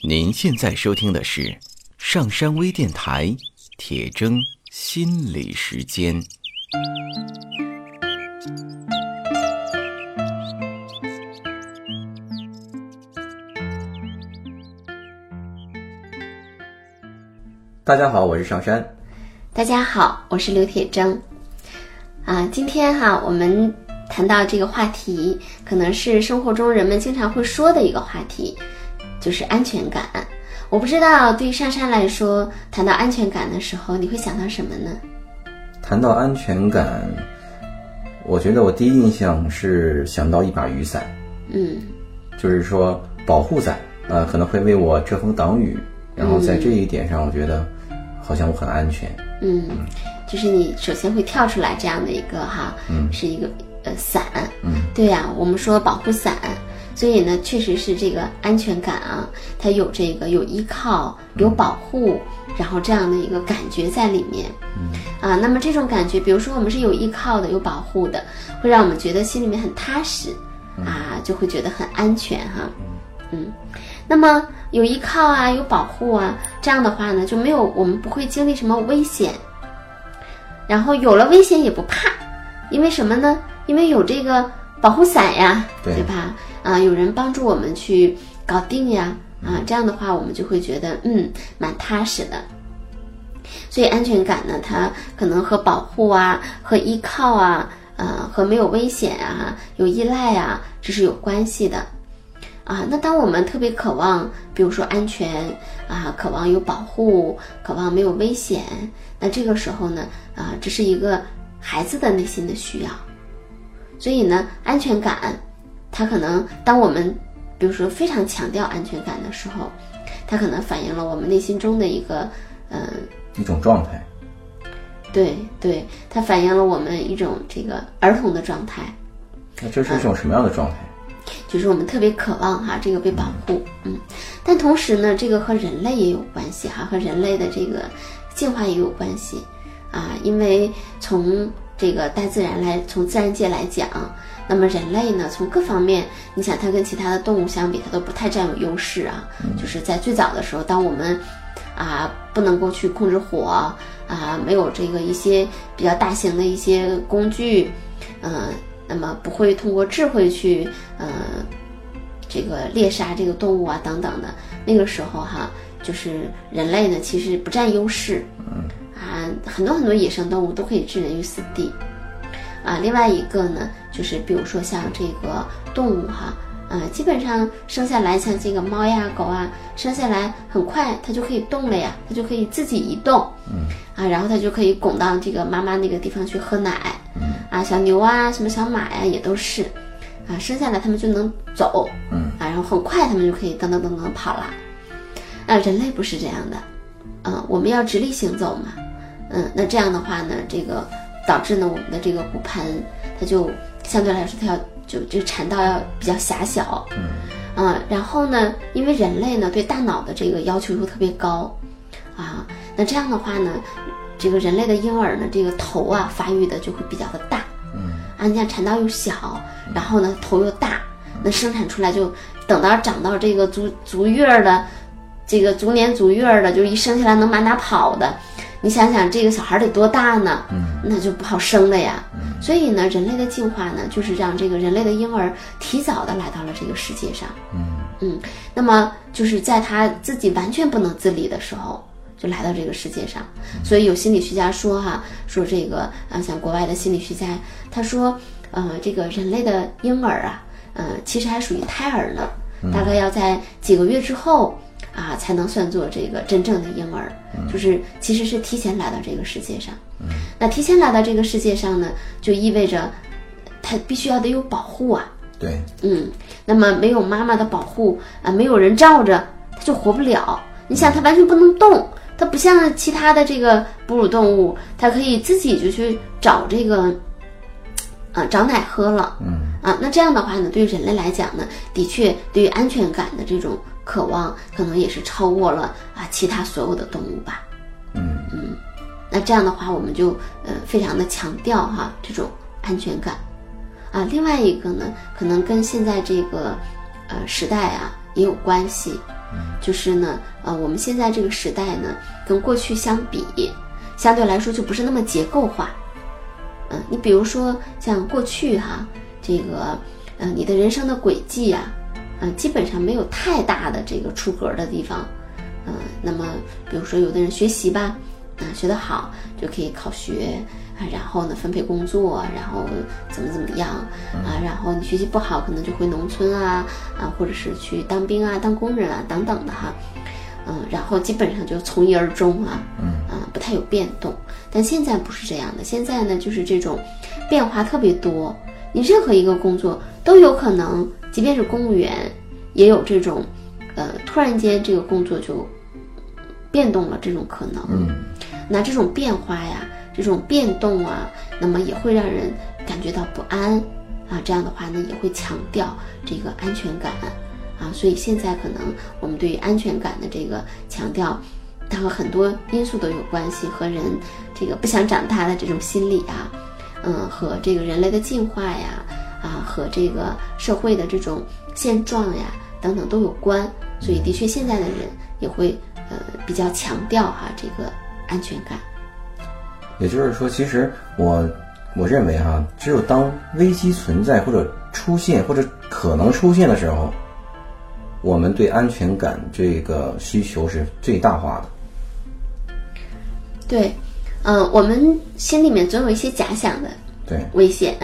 您现在收听的是上山微电台铁铮心理时间。大家好，我是上山。大家好，我是刘铁铮。啊，今天哈，我们谈到这个话题，可能是生活中人们经常会说的一个话题，就是安全感。我不知道对于上山来说，谈到安全感的时候，你会想到什么呢？谈到安全感，我觉得我第一印象是想到一把雨伞，嗯就是说保护伞，呃，可能会为我遮风挡雨。然后在这一点上，我觉得好像我很安全。嗯，就是你首先会跳出来这样的一个哈，嗯是一个呃伞，嗯，对呀、我们说保护伞，所以呢，确实是这个安全感啊，它有这个有依靠、有保护，然后这样的一个感觉在里面。嗯啊，那么这种感觉，比如说我们是有依靠的、有保护的，会让我们觉得心里面很踏实，啊，就会觉得很安全哈。嗯，那么有依靠啊，有保护啊，这样的话呢，就没有我们不会经历什么危险，然后有了危险也不怕，因为什么呢？因为有这个保护伞呀，对吧？啊，有人帮助我们去搞定呀，啊，这样的话我们就会觉得嗯蛮踏实的。所以安全感呢，它可能和保护啊、和依靠啊、呃和没有危险啊、有依赖啊，这是有关系的。啊，那当我们特别渴望，比如说安全啊，渴望有保护，渴望没有危险，那这个时候呢，啊，这是一个孩子的内心的需要。所以呢，安全感，它可能当我们比如说非常强调安全感的时候，它可能反映了我们内心中的一个，嗯、一种状态。对对，它反映了我们一种这个儿童的状态。那这是一种什么样的状态？就是我们特别渴望哈这个被保护，嗯，但同时呢，这个和人类也有关系哈，和人类的这个进化也有关系啊，因为从这个大自然来，从自然界来讲，那么人类呢，从各方面，你想它跟其他的动物相比，它都不太占有优势啊，就是在最早的时候，当我们啊不能够去控制火啊，没有这个一些比较大型的一些工具，嗯、那么不会通过智慧去呃这个猎杀这个动物啊等等的，那个时候哈，就是人类呢其实不占优势，嗯。啊，很多很多野生动物都可以置人于死地，啊，另外一个呢就是比如说像这个动物哈。呃，基本上生下来，像这个猫呀、狗啊，生下来很快它就可以动了呀，它就可以自己移动，嗯。啊，然后它就可以拱到这个妈妈那个地方去喝奶，嗯。啊，小牛啊，什么小马呀，也都是，啊，生下来它们就能走，嗯。啊，然后很快它们就可以噔噔噔噔跑了。啊人类不是这样的，嗯、我们要直立行走嘛，嗯，那这样的话呢，这个导致呢我们的这个骨盆它就相对来说它要就这个产道要比较狭小，嗯。嗯，然后呢，因为人类呢对大脑的这个要求又特别高，啊，那这样的话呢，这个人类的婴儿呢，这个头啊发育的就会比较的大，嗯。啊，你看产道又小，然后呢头又大，那生产出来就等到长到这个足足月儿的，这个足年足月儿的，就一生下来能满哪跑的，你想想这个小孩得多大呢？嗯那就不好生了呀。嗯所以呢，人类的进化呢，就是让这个人类的婴儿提早的来到了这个世界上。嗯嗯，那么就是在他自己完全不能自理的时候，就来到这个世界上。所以有心理学家说哈、说这个啊，像国外的心理学家，他说，呃，这个人类的婴儿啊，呃，其实还属于胎儿呢，大概要在几个月之后啊，才能算作这个真正的婴儿，就是其实是提前来到这个世界上。那提前来到这个世界上呢，就意味着他必须要得有保护啊。对，嗯，那么没有妈妈的保护啊、没有人罩着，他就活不了。你想，他完全不能动，他不像其他的这个哺乳动物，它可以自己就去找这个，啊、找奶喝了。嗯啊，那这样的话呢，对于人类来讲呢，的确对于安全感的这种渴望，可能也是超过了啊其他所有的动物吧。嗯那这样的话，我们就呃非常的强调哈这种安全感啊。另外一个呢，可能跟现在这个呃时代啊也有关系就是呢，呃，我们现在这个时代呢，跟过去相比，相对来说就不是那么结构化。嗯，你比如说像过去哈，这个，嗯，你的人生的轨迹呀，嗯，基本上没有太大的这个出格的地方。嗯，那么比如说有的人学习吧，啊，学得好就可以考学。啊，然后呢，分配工作，然后怎么怎么样啊？然后你学习不好，可能就回农村啊，啊，或者是去当兵啊、当工人啊等等的哈。嗯，然后基本上就从一而终啊，嗯啊，不太有变动。但现在不是这样的，现在呢，就是这种变化特别多。你任何一个工作都有可能，即便是公务员，也有这种，呃，突然间这个工作就变动了这种可能。嗯，那这种变化呀。这种变动啊，那么也会让人感觉到不安啊。这样的话呢，也会强调这个安全感啊。所以现在可能我们对于安全感的这个强调，它和很多因素都有关系，和人这个不想长大的这种心理啊，嗯，和这个人类的进化呀，啊，和这个社会的这种现状呀等等都有关。所以的确，现在的人也会呃比较强调哈这个安全感。也就是说，其实我我认为哈，只有当危机存在或者出现或者可能出现的时候，我们对安全感这个需求是最大化的。对，嗯，我们心里面总有一些假想的对危险，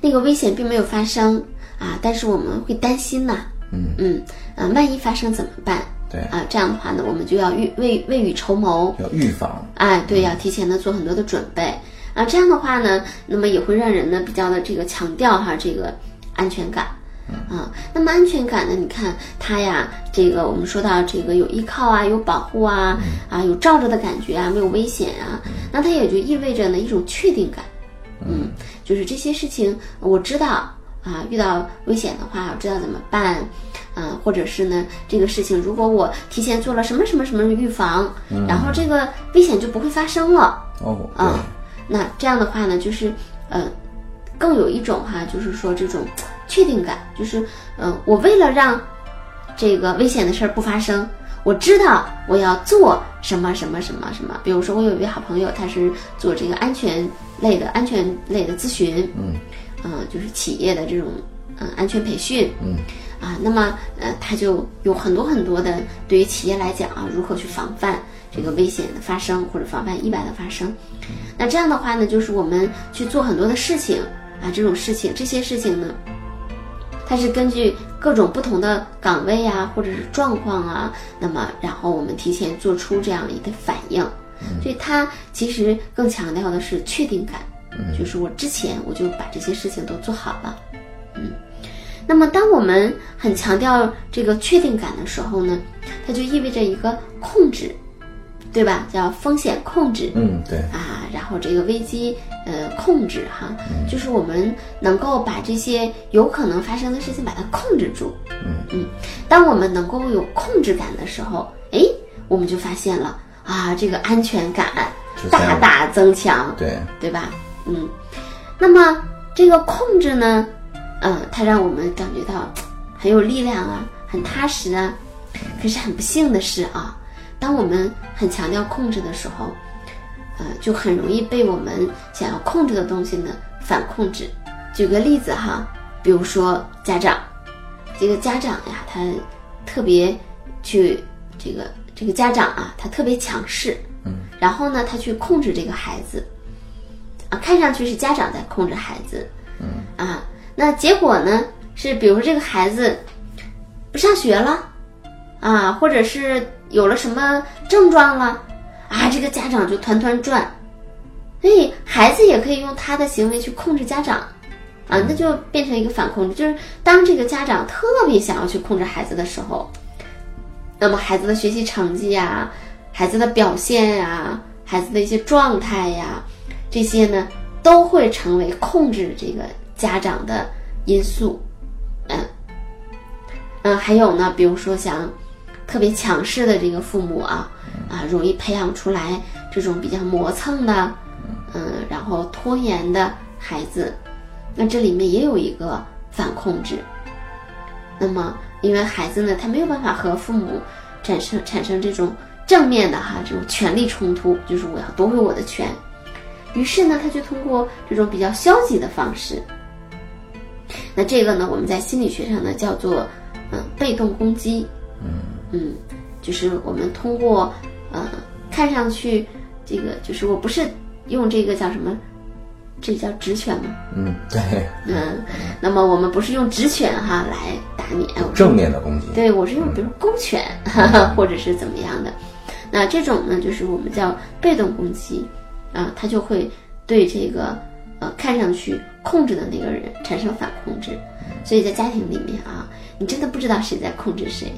那个危险并没有发生啊，但是我们会担心呐，嗯。嗯，啊，万一发生怎么办？对。啊，这样的话呢，我们就要预未未雨绸缪，要预防。哎，对，要提前的做很多的准备。啊。这样的话呢，那么也会让人呢比较的这个强调哈这个安全感。啊。那么安全感呢，你看它呀，这个我们说到这个有依靠啊，有保护啊，啊有罩着的感觉啊，没有危险啊，那它也就意味着呢一种确定感，嗯，就是这些事情我知道啊，遇到危险的话，我知道怎么办。嗯，或者是呢，这个事情如果我提前做了什么什么什么预防，然后这个危险就不会发生了。哦，啊，那这样的话呢，就是呃，更有一种哈，就是说这种确定感，就是嗯，我为了让这个危险的事儿不发生，我知道我要做什么什么什么什么。比如说，我有一位好朋友，他是做这个安全类的、安全类的咨询，嗯，嗯，就是企业的这种嗯安全培训，嗯。啊，那么呃，他就有很多很多的，对于企业来讲啊，如何去防范这个危险的发生或者防范意外的发生？那这样的话呢，就是我们去做很多的事情啊，这种事情，这些事情呢，它是根据各种不同的岗位啊，或者是状况啊，那么然后我们提前做出这样一个反应，所以他其实更强调的是确定感，就是我之前我就把这些事情都做好了，嗯。那么，当我们很强调这个确定感的时候呢，它就意味着一个控制，对吧？叫风险控制。嗯，对。啊，然后这个危机呃控制哈，就是我们能够把这些有可能发生的事情把它控制住。嗯嗯，当我们能够有控制感的时候，哎，我们就发现了啊，这个安全感大大增强。对，对吧？嗯，那么这个控制呢？嗯，它让我们感觉到很有力量啊，很踏实啊。可是很不幸的是啊，当我们很强调控制的时候，呃，就很容易被我们想要控制的东西呢反控制。举个例子哈，比如说家长，这个家长呀，他特别去这个这个家长啊，他特别强势，嗯，然后呢，他去控制这个孩子，啊，看上去是家长在控制孩子，嗯，啊。那结果呢？是比如说这个孩子不上学了，啊，或者是有了什么症状了，啊，这个家长就团团转。所以孩子也可以用他的行为去控制家长，啊，那就变成一个反控制。就是当这个家长特别想要去控制孩子的时候，那么孩子的学习成绩呀、孩子的表现呀、孩子的一些状态呀，这些呢都会成为控制这个。家长的因素，嗯，嗯，还有呢，比如说像特别强势的这个父母啊，啊，容易培养出来这种比较磨蹭的，嗯，然后拖延的孩子，那这里面也有一个反控制。那么，因为孩子呢，他没有办法和父母产生产生这种正面的哈这种权力冲突，就是我要夺回我的权。于是呢，他就通过这种比较消极的方式。那这个呢，我们在心理学上呢叫做嗯被动攻击。嗯嗯，就是我们通过呃看上去这个就是我不是用这个叫什么，这叫职权吗？嗯，对，嗯，那么我们不是用职权哈来打你，正面的攻击。对我是用比如公权，哈哈，或者是怎么样的。那这种呢，就是我们叫被动攻击啊，它就会对这个呃看上去控制的那个人产生反控制。所以在家庭里面啊，你真的不知道谁在控制谁。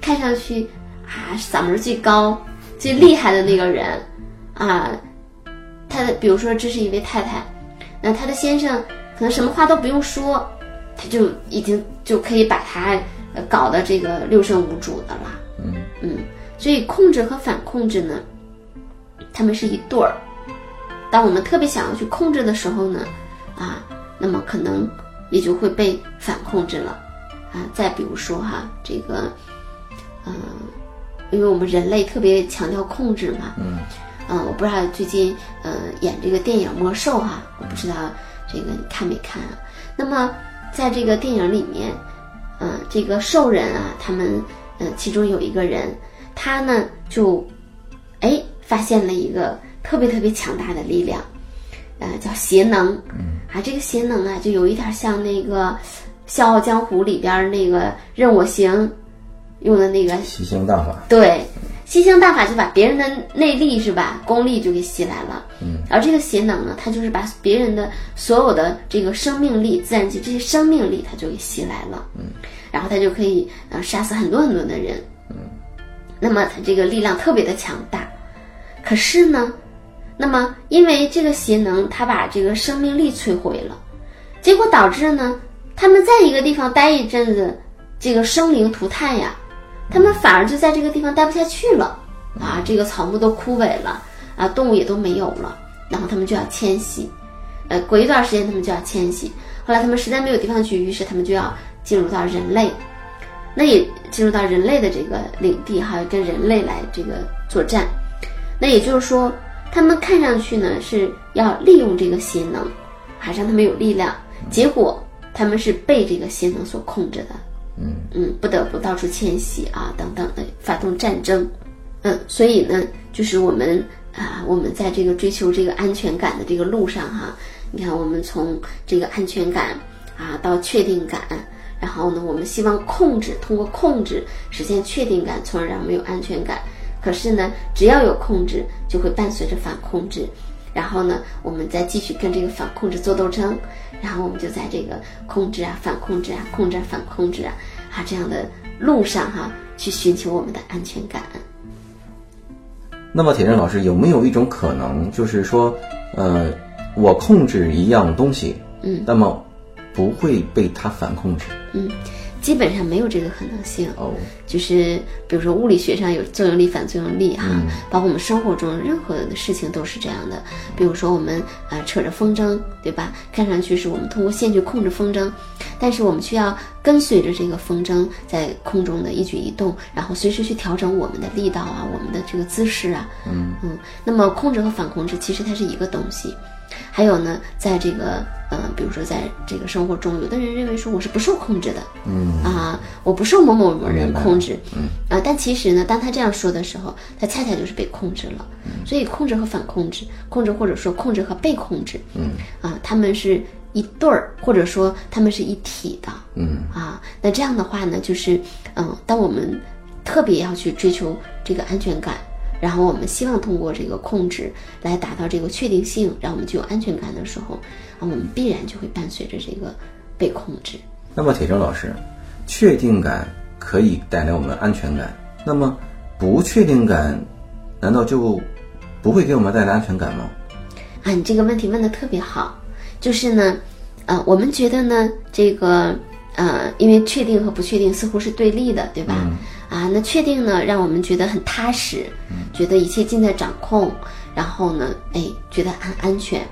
看上去啊嗓门最高、最厉害的那个人啊，他的比如说这是一位太太，那他的先生可能什么话都不用说，他就已经就可以把他呃搞得这个六神无主的了。嗯嗯，所以控制和反控制呢，他们是一对儿。当我们特别想要去控制的时候呢，啊，那么可能也就会被反控制了。啊，再比如说哈，这个，嗯、因为我们人类特别强调控制嘛，嗯嗯，我不知道最近呃演这个电影《魔兽》哈，我不知道这个你看没看啊？那么在这个电影里面，嗯、这个兽人啊，他们呃其中有一个人，他呢就哎发现了一个特别特别强大的力量，呃叫邪能，啊这个邪能啊就有一点像那个《笑傲江湖》里边儿那个任我行用的那个吸星大法。对，吸星大法就把别人的内力是吧，功力就给吸来了。嗯，而这个邪能呢，它就是把别人的所有的这个生命力、自然界这些生命力，它就给吸来了。嗯，然后它就可以呃杀死很多很多的人。嗯，那么它这个力量特别的强大。可是呢，那么因为这个邪能，它把这个生命力摧毁了，结果导致呢，他们在一个地方待一阵子，这个生灵涂炭呀。他们反而就在这个地方待不下去了啊！这个草木都枯萎了啊，动物也都没有了，然后他们就要迁徙，呃，过一段时间他们就要迁徙。后来他们实在没有地方去，于是他们就要进入到人类，那也进入到人类的这个领地哈，跟人类来这个作战。那也就是说，他们看上去呢是要利用这个邪能，还让他们有力量，结果他们是被这个邪能所控制的。嗯嗯，不得不到处迁徙啊，等等的发动战争，嗯，所以呢，就是我们啊，我们在这个追求这个安全感的这个路上哈，你看我们从这个安全感啊到确定感，然后呢，我们希望控制，通过控制实现确定感，从而让我们有安全感。可是呢，只要有控制，就会伴随着反控制，然后呢，我们再继续跟这个反控制做斗争，然后我们就在这个控制啊、反控制啊、控制啊反控制啊啊这样的路上哈、去寻求我们的安全感。那么铁正老师有没有一种可能，就是说，呃，我控制一样东西，嗯，那么不会被它反控制？嗯，基本上没有这个可能性。哦，就是比如说物理学上有作用力、反作用力哈，嗯包括我们生活中任何的事情都是这样的。比如说我们呃扯着风筝，对吧？看上去是我们通过线去控制风筝，但是我们却要跟随着这个风筝在空中的一举一动，然后随时去调整我们的力道啊，我们的这个姿势啊。嗯嗯，那么控制和反控制其实它是一个东西。还有呢，在这个呃，比如说在这个生活中，有的人认为说我是不受控制的，嗯。啊，我不受某某某人控制，嗯。啊，但其实呢，当他这样说的时候，他恰恰就是被控制了。嗯。所以控制和反控制，控制或者说控制和被控制，嗯。啊，他们是一对儿，或者说他们是一体的。嗯。啊，那这样的话呢，就是嗯，当我们特别要去追求这个安全感，然后我们希望通过这个控制来达到这个确定性，让我们具有安全感的时候，啊，我们必然就会伴随着这个被控制。那么铁铮老师，确定感可以带来我们安全感，那么不确定感难道就不会给我们带来安全感吗？啊，你这个问题问的特别好，就是呢，呃，我们觉得呢，这个呃，因为确定和不确定似乎是对立的，对吧？啊，那确定呢，让我们觉得很踏实，觉得一切尽在掌控，然后呢，哎，觉得很安全。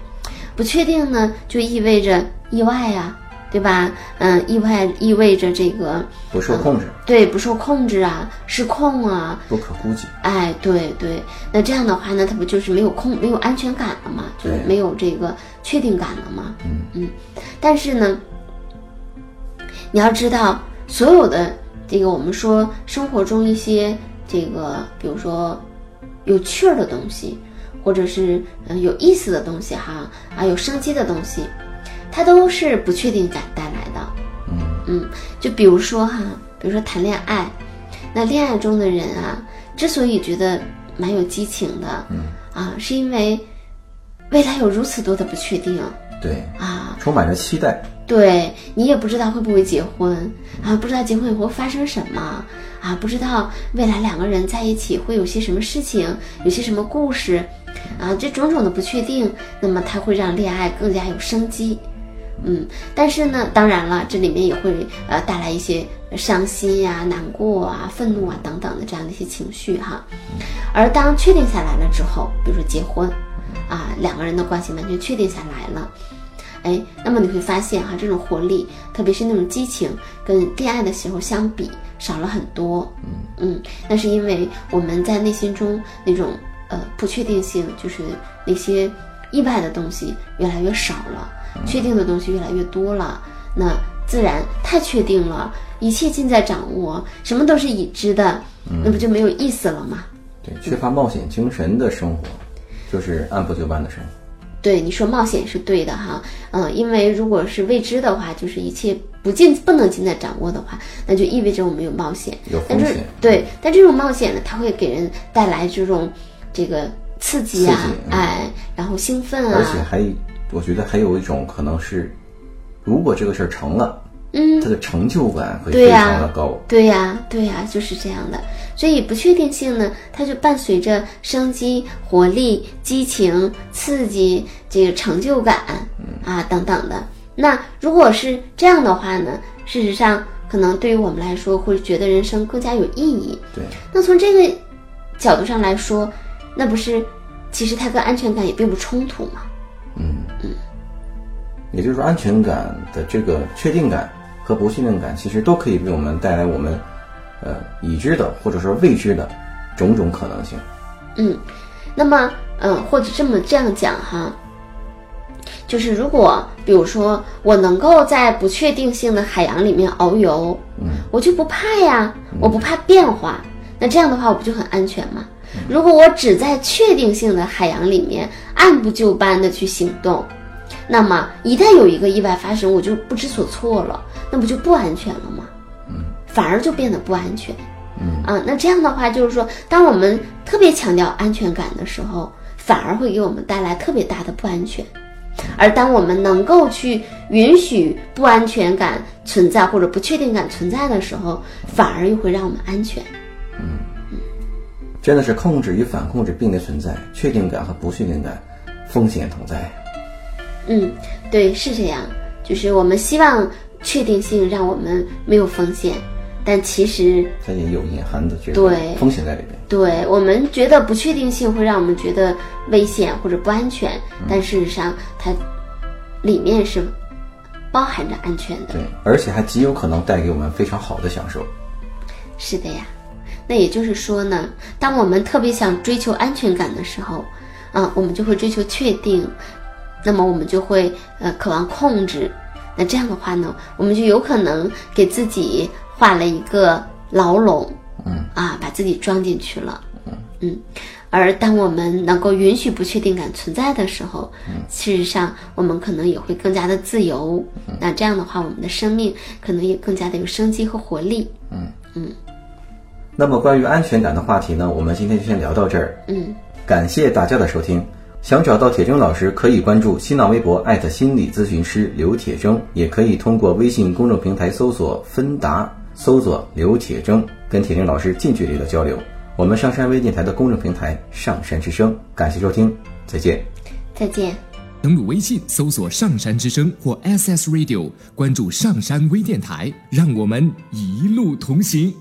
不确定呢，就意味着意外呀、对吧？嗯，意外意味着这个不受控制，对不受控制啊，失控啊，不可估计。哎，对对，那这样的话呢，它不就是没有控、没有安全感了吗？就是对没有这个确定感了吗？嗯嗯，但是呢，你要知道，所有的这个我们说生活中一些这个，比如说有趣儿的东西，或者是嗯、呃有意思的东西哈啊有生机的东西，它都是不确定感带来的。嗯嗯，就比如说哈，比如说谈恋爱，那恋爱中的人啊，之所以觉得蛮有激情的，嗯啊，是因为未来有如此多的不确定对，啊，充满着期待。对你也不知道会不会结婚啊，不知道结婚以后发生什么啊，不知道未来两个人在一起会有些什么事情，有些什么故事啊，这种种的不确定，那么它会让恋爱更加有生机。嗯，但是呢，当然了，这里面也会呃带来一些伤心呀、难过啊、愤怒啊等等的这样的一些情绪哈。而当确定下来了之后，比如说结婚，啊，两个人的关系完全确定下来了，哎，那么你会发现哈，这种活力，特别是那种激情，跟恋爱的时候相比少了很多。嗯那是因为我们在内心中那种呃不确定性，就是那些意外的东西越来越少了，确定的东西越来越多了，那自然太确定了，一切尽在掌握，什么都是已知的，那不就没有意思了吗？对，缺乏冒险精神的生活，就是按部就班的生活。对你说冒险是对的哈，嗯，因为如果是未知的话，就是一切不尽不能尽在掌握的话，那就意味着我们有冒险，有。风险对，但这种冒险呢，它会给人带来这种这个刺激啊，刺激嗯哎，然后兴奋啊，而且还，我觉得还有一种可能是，如果这个事儿成了，嗯，他的成就感会非常的高。对呀，对呀，就是这样的。所以不确定性呢，它就伴随着生机、活力、激情、刺激、这个成就感啊等等的。那如果是这样的话呢，事实上可能对于我们来说，会觉得人生更加有意义。对，那从这个角度上来说，那不是其实它跟安全感也并不冲突嘛？也就是说，安全感的这个确定感和不信任感，其实都可以为我们带来我们呃已知的或者说未知的种种可能性。嗯，那么，嗯，或者这么这样讲哈，就是如果比如说我能够在不确定性的海洋里面遨游，嗯，我就不怕呀，我不怕变化，那这样的话我不就很安全吗？如果我只在确定性的海洋里面按部就班的去行动，那么一旦有一个意外发生，我就不知所措了，那不就不安全了吗？嗯，反而就变得不安全。嗯啊，那这样的话就是说，当我们特别强调安全感的时候，反而会给我们带来特别大的不安全。而当我们能够去允许不安全感存在或者不确定感存在的时候，反而又会让我们安全。嗯真的是控制与反控制并列存在，确定感和不确定感风险同在。嗯，对，是这样。就是我们希望确定性让我们没有风险，但其实它也有隐含的这个对风险在里面。对我们觉得不确定性会让我们觉得危险或者不安全，但事实上它里面是包含着安全的。对，而且还极有可能带给我们非常好的享受。是的呀，那也就是说呢，当我们特别想追求安全感的时候，啊，我们就会追求确定，那么我们就会呃渴望控制，那这样的话呢，我们就有可能给自己画了一个牢笼，嗯啊，把自己装进去了，嗯。而当我们能够允许不确定感存在的时候，事实上我们可能也会更加的自由。那这样的话，我们的生命可能也更加的有生机和活力。嗯嗯那么关于安全感的话题呢，我们今天就先聊到这儿。嗯，感谢大家的收听。想找到铁铮老师，可以关注新浪微博艾特心理咨询师刘铁铮，也可以通过微信公众平台搜索“芬达”，搜索刘铁铮，跟铁铮老师近距离的交流。我们上山微电台的公众平台“上山之声”，感谢收听，再见。再见。登录微信搜索“上山之声”或 SS Radio，关注上山微电台，让我们一路同行。